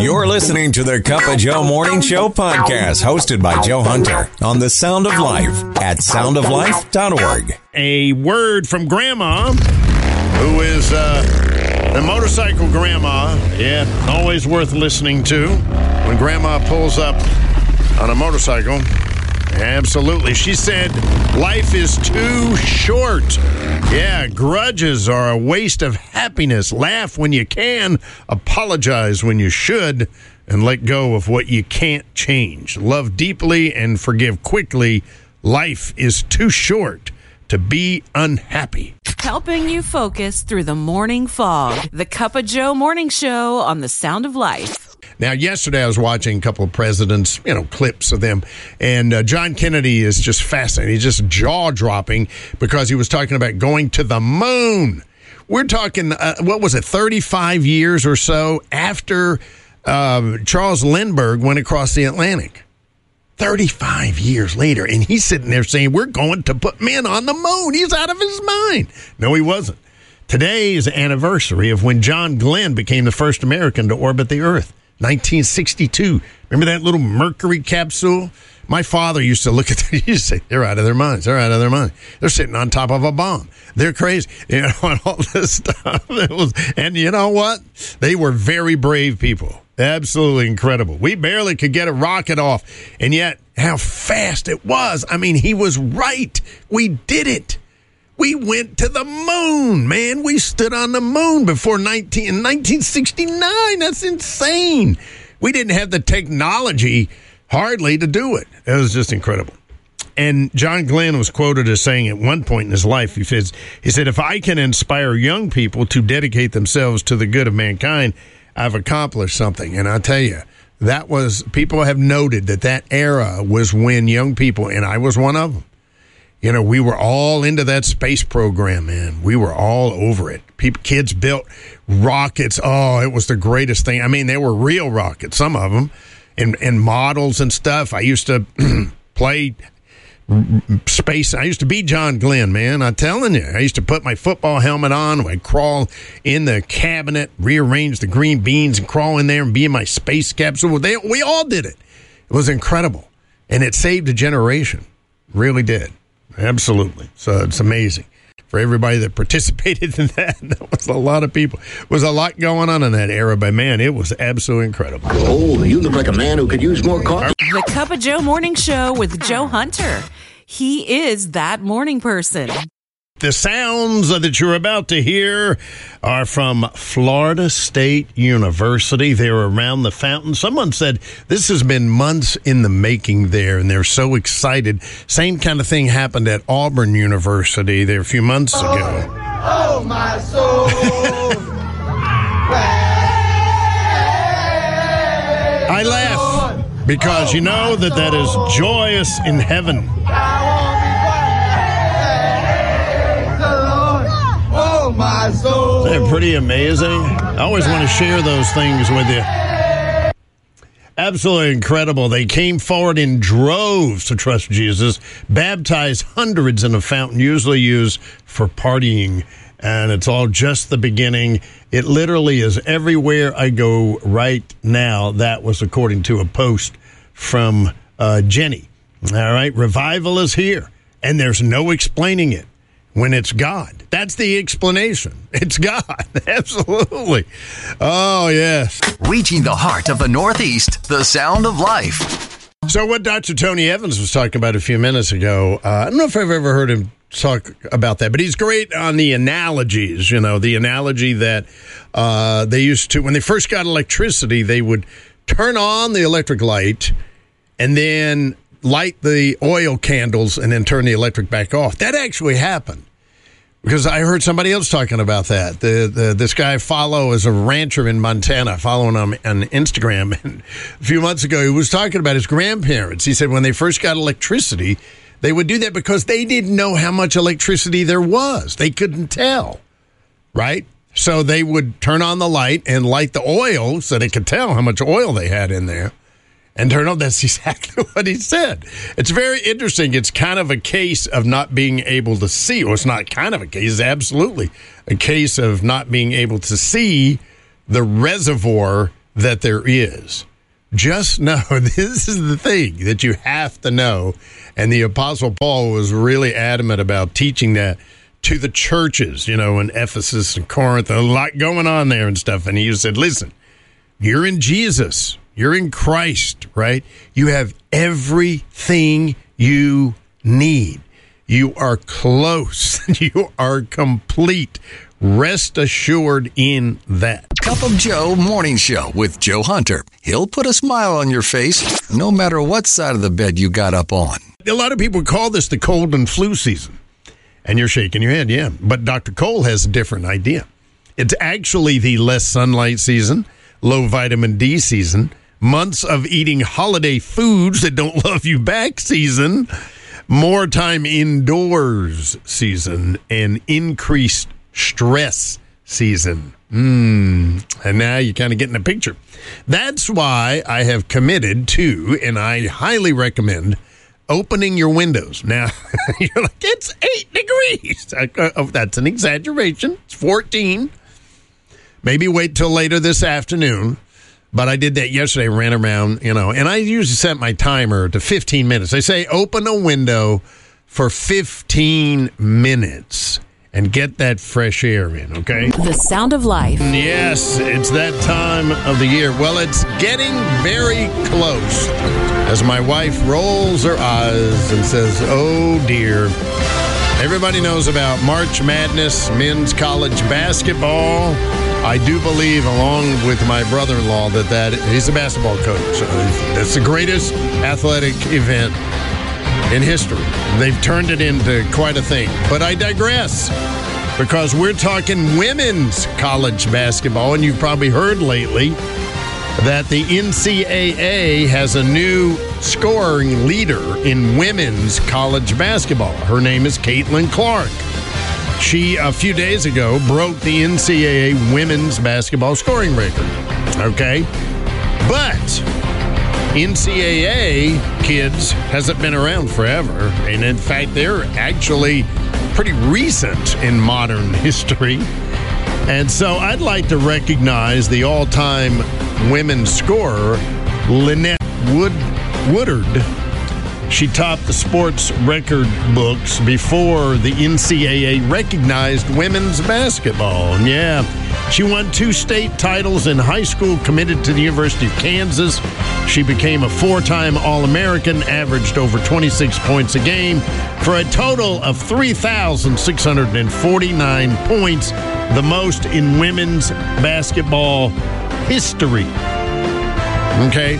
You're listening to the Cup of Joe Morning Show podcast, hosted by Joe Hunter on the Sound of Life at soundoflife.org. A word from Grandma, who is uh, the motorcycle grandma. Yeah, always worth listening to. When Grandma pulls up on a motorcycle, Absolutely. She said life is too short. Yeah, grudges are a waste of happiness. Laugh when you can, apologize when you should, and let go of what you can't change. Love deeply and forgive quickly. Life is too short to be unhappy. Helping you focus through the morning fog. The Cup of Joe Morning Show on the Sound of Life. Now, yesterday I was watching a couple of presidents, you know, clips of them, and uh, John Kennedy is just fascinating. He's just jaw dropping because he was talking about going to the moon. We're talking, uh, what was it, 35 years or so after uh, Charles Lindbergh went across the Atlantic. 35 years later, and he's sitting there saying, We're going to put men on the moon. He's out of his mind. No, he wasn't. Today is the anniversary of when John Glenn became the first American to orbit the Earth. 1962. Remember that little Mercury capsule? My father used to look at that. He used to say, they're out of their minds. They're out of their minds. They're sitting on top of a bomb. They're crazy. You know, and all this stuff. It was, and you know what? They were very brave people. Absolutely incredible. We barely could get a rocket off. And yet, how fast it was. I mean, he was right. We did it. We went to the moon, man. We stood on the moon before 19, 1969. That's insane. We didn't have the technology hardly to do it. It was just incredible. And John Glenn was quoted as saying at one point in his life, he says, he said, if I can inspire young people to dedicate themselves to the good of mankind, I've accomplished something. And I tell you, that was, people have noted that that era was when young people, and I was one of them, you know, we were all into that space program, man. We were all over it. People, kids built rockets. Oh, it was the greatest thing. I mean, they were real rockets, some of them, and and models and stuff. I used to play space. I used to be John Glenn, man. I'm telling you. I used to put my football helmet on. I'd crawl in the cabinet, rearrange the green beans, and crawl in there and be in my space capsule. They, we all did it. It was incredible, and it saved a generation. Really did. Absolutely. So it's amazing for everybody that participated in that. That was a lot of people. It was a lot going on in that era, but man, it was absolutely incredible. Oh, you look like a man who could use more coffee. The Cup of Joe Morning Show with Joe Hunter. He is that morning person. The sounds that you're about to hear are from Florida State University. They're around the fountain. Someone said this has been months in the making there, and they're so excited. Same kind of thing happened at Auburn University there a few months oh, ago. Oh, my soul. I laugh oh, because you know that that is joyous in heaven. Oh, pretty amazing. I always want to share those things with you. Absolutely incredible. They came forward in droves to trust Jesus, baptized hundreds in a fountain usually used for partying. And it's all just the beginning. It literally is everywhere I go right now. That was according to a post from uh, Jenny. All right. Revival is here, and there's no explaining it when it's God. That's the explanation. It's God. Absolutely. Oh, yes. Reaching the heart of the Northeast, the sound of life. So, what Dr. Tony Evans was talking about a few minutes ago, uh, I don't know if I've ever heard him talk about that, but he's great on the analogies. You know, the analogy that uh, they used to, when they first got electricity, they would turn on the electric light and then light the oil candles and then turn the electric back off. That actually happened because I heard somebody else talking about that. The, the this guy follow is a rancher in Montana, following him on Instagram. And a few months ago, he was talking about his grandparents. He said when they first got electricity, they would do that because they didn't know how much electricity there was. They couldn't tell, right? So they would turn on the light and light the oil so they could tell how much oil they had in there and turn on. That's exactly what he said. It's very interesting. It's kind of a case of not being able to see. Well, it's not kind of a case. It's absolutely a case of not being able to see the reservoir that there is. Just know this is the thing that you have to know. And the Apostle Paul was really adamant about teaching that to the churches, you know, in Ephesus and Corinth, a lot going on there and stuff. And he said, listen, you're in Jesus, you're in Christ, right? You have everything you need. You are close, you are complete. Rest assured in that. Cup of Joe Morning Show with Joe Hunter. He'll put a smile on your face no matter what side of the bed you got up on. A lot of people call this the cold and flu season. And you're shaking your head, yeah. But Dr. Cole has a different idea. It's actually the less sunlight season, low vitamin D season, months of eating holiday foods that don't love you back season, more time indoors season, and increased stress season. Mm. And now you're kind of getting the picture. That's why I have committed to, and I highly recommend opening your windows. Now, you're like, it's eight degrees. Uh, that's an exaggeration. It's 14. Maybe wait till later this afternoon. But I did that yesterday, ran around, you know, and I usually set my timer to 15 minutes. I say open a window for 15 minutes and get that fresh air in, okay? The sound of life. Yes, it's that time of the year. Well, it's getting very close as my wife rolls her eyes and says, Oh dear. Everybody knows about March Madness, men's college basketball. I do believe, along with my brother-in-law, that that he's a basketball coach. So that's the greatest athletic event in history. They've turned it into quite a thing. But I digress because we're talking women's college basketball, and you've probably heard lately that the NCAA has a new scoring leader in women's college basketball. Her name is Caitlin Clark. She, a few days ago, broke the NCAA women's basketball scoring record. Okay? But NCAA kids hasn't been around forever. And in fact, they're actually pretty recent in modern history. And so I'd like to recognize the all time women's scorer, Lynette Wood- Woodard she topped the sports record books before the NCAA recognized women's basketball. Yeah, she won two state titles in high school, committed to the University of Kansas. She became a four time All American, averaged over 26 points a game for a total of 3,649 points, the most in women's basketball history. Okay.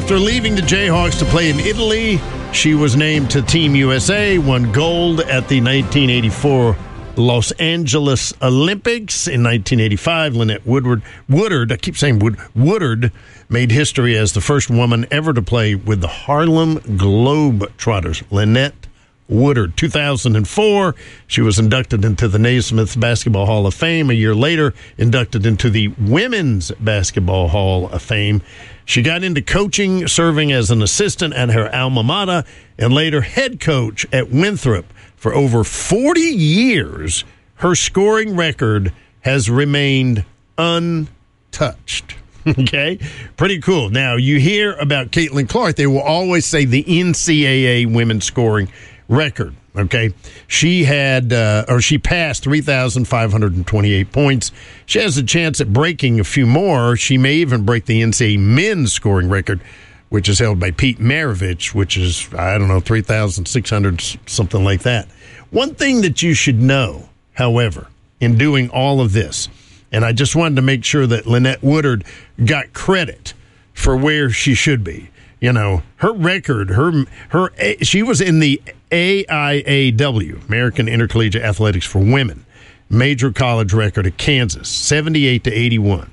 After leaving the Jayhawks to play in Italy, she was named to Team USA, won gold at the 1984 Los Angeles Olympics. In 1985, Lynette Woodward, Woodard, I keep saying Wood, Woodard, made history as the first woman ever to play with the Harlem Globetrotters. Lynette Woodard. 2004, she was inducted into the Naismith Basketball Hall of Fame. A year later, inducted into the Women's Basketball Hall of Fame. She got into coaching, serving as an assistant at her alma mater, and later head coach at Winthrop. For over 40 years, her scoring record has remained untouched. Okay, pretty cool. Now, you hear about Caitlin Clark, they will always say the NCAA women's scoring record. Okay, she had uh, or she passed three thousand five hundred and twenty-eight points. She has a chance at breaking a few more. She may even break the NCAA men's scoring record, which is held by Pete Maravich, which is I don't know three thousand six hundred something like that. One thing that you should know, however, in doing all of this, and I just wanted to make sure that Lynette Woodard got credit for where she should be you know her record her her she was in the AIAW American Intercollegiate Athletics for Women major college record at Kansas 78 to 81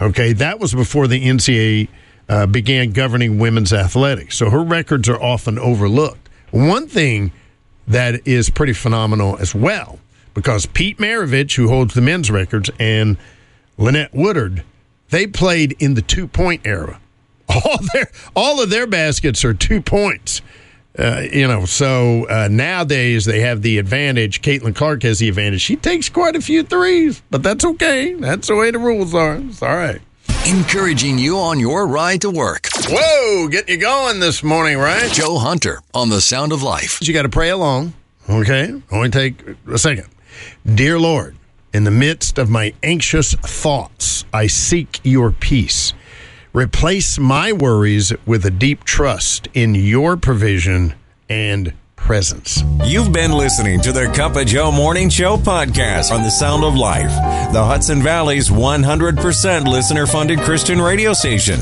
okay that was before the NCAA uh, began governing women's athletics. So her records are often overlooked. One thing that is pretty phenomenal as well because Pete Maravich who holds the men's records and Lynette Woodard they played in the two point era. All their all of their baskets are two points. Uh, you know, so uh, nowadays they have the advantage. Caitlin Clark has the advantage. She takes quite a few threes, but that's okay. That's the way the rules are. It's all right. encouraging you on your ride to work. Whoa, getting you going this morning, right? Joe Hunter on the Sound of Life. You got to pray along, okay? Only take a second. Dear Lord, in the midst of my anxious thoughts, I seek your peace. Replace my worries with a deep trust in your provision and presence. You've been listening to the Cup of Joe Morning Show podcast on the Sound of Life, the Hudson Valley's 100% listener funded Christian radio station.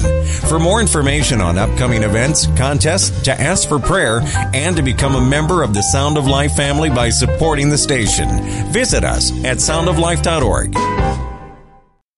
For more information on upcoming events, contests, to ask for prayer, and to become a member of the Sound of Life family by supporting the station, visit us at soundoflife.org.